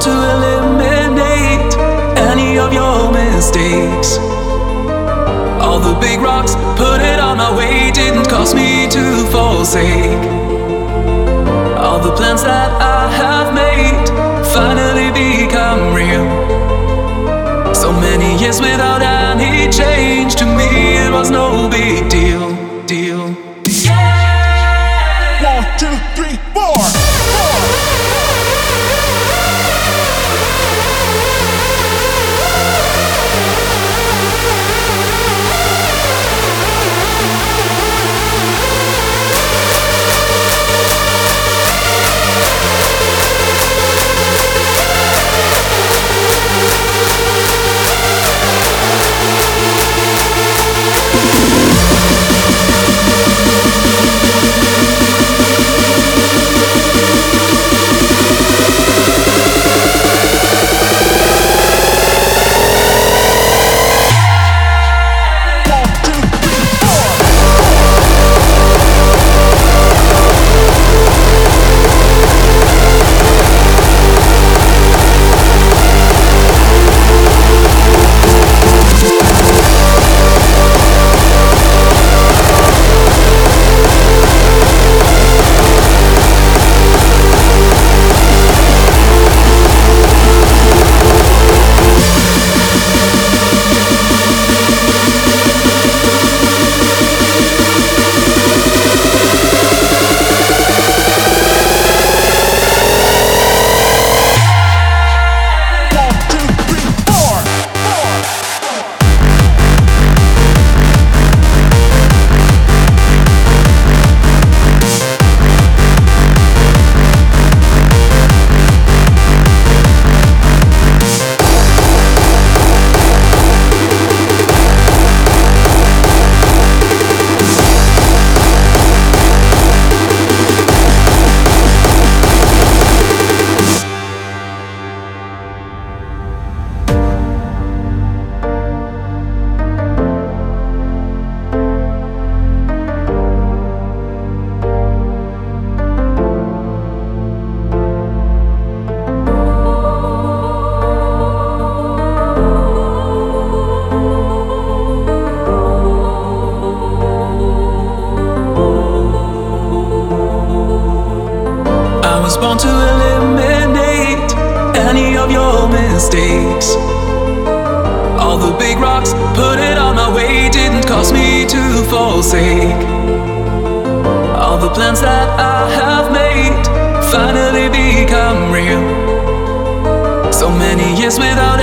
to eliminate any of your mistakes. All the big rocks put it on my way didn't cause me to forsake. All the plans that I have made finally become real. So many years without. Born to eliminate any of your mistakes. All the big rocks put it on my way didn't cause me to forsake. All the plans that I have made finally become real. So many years without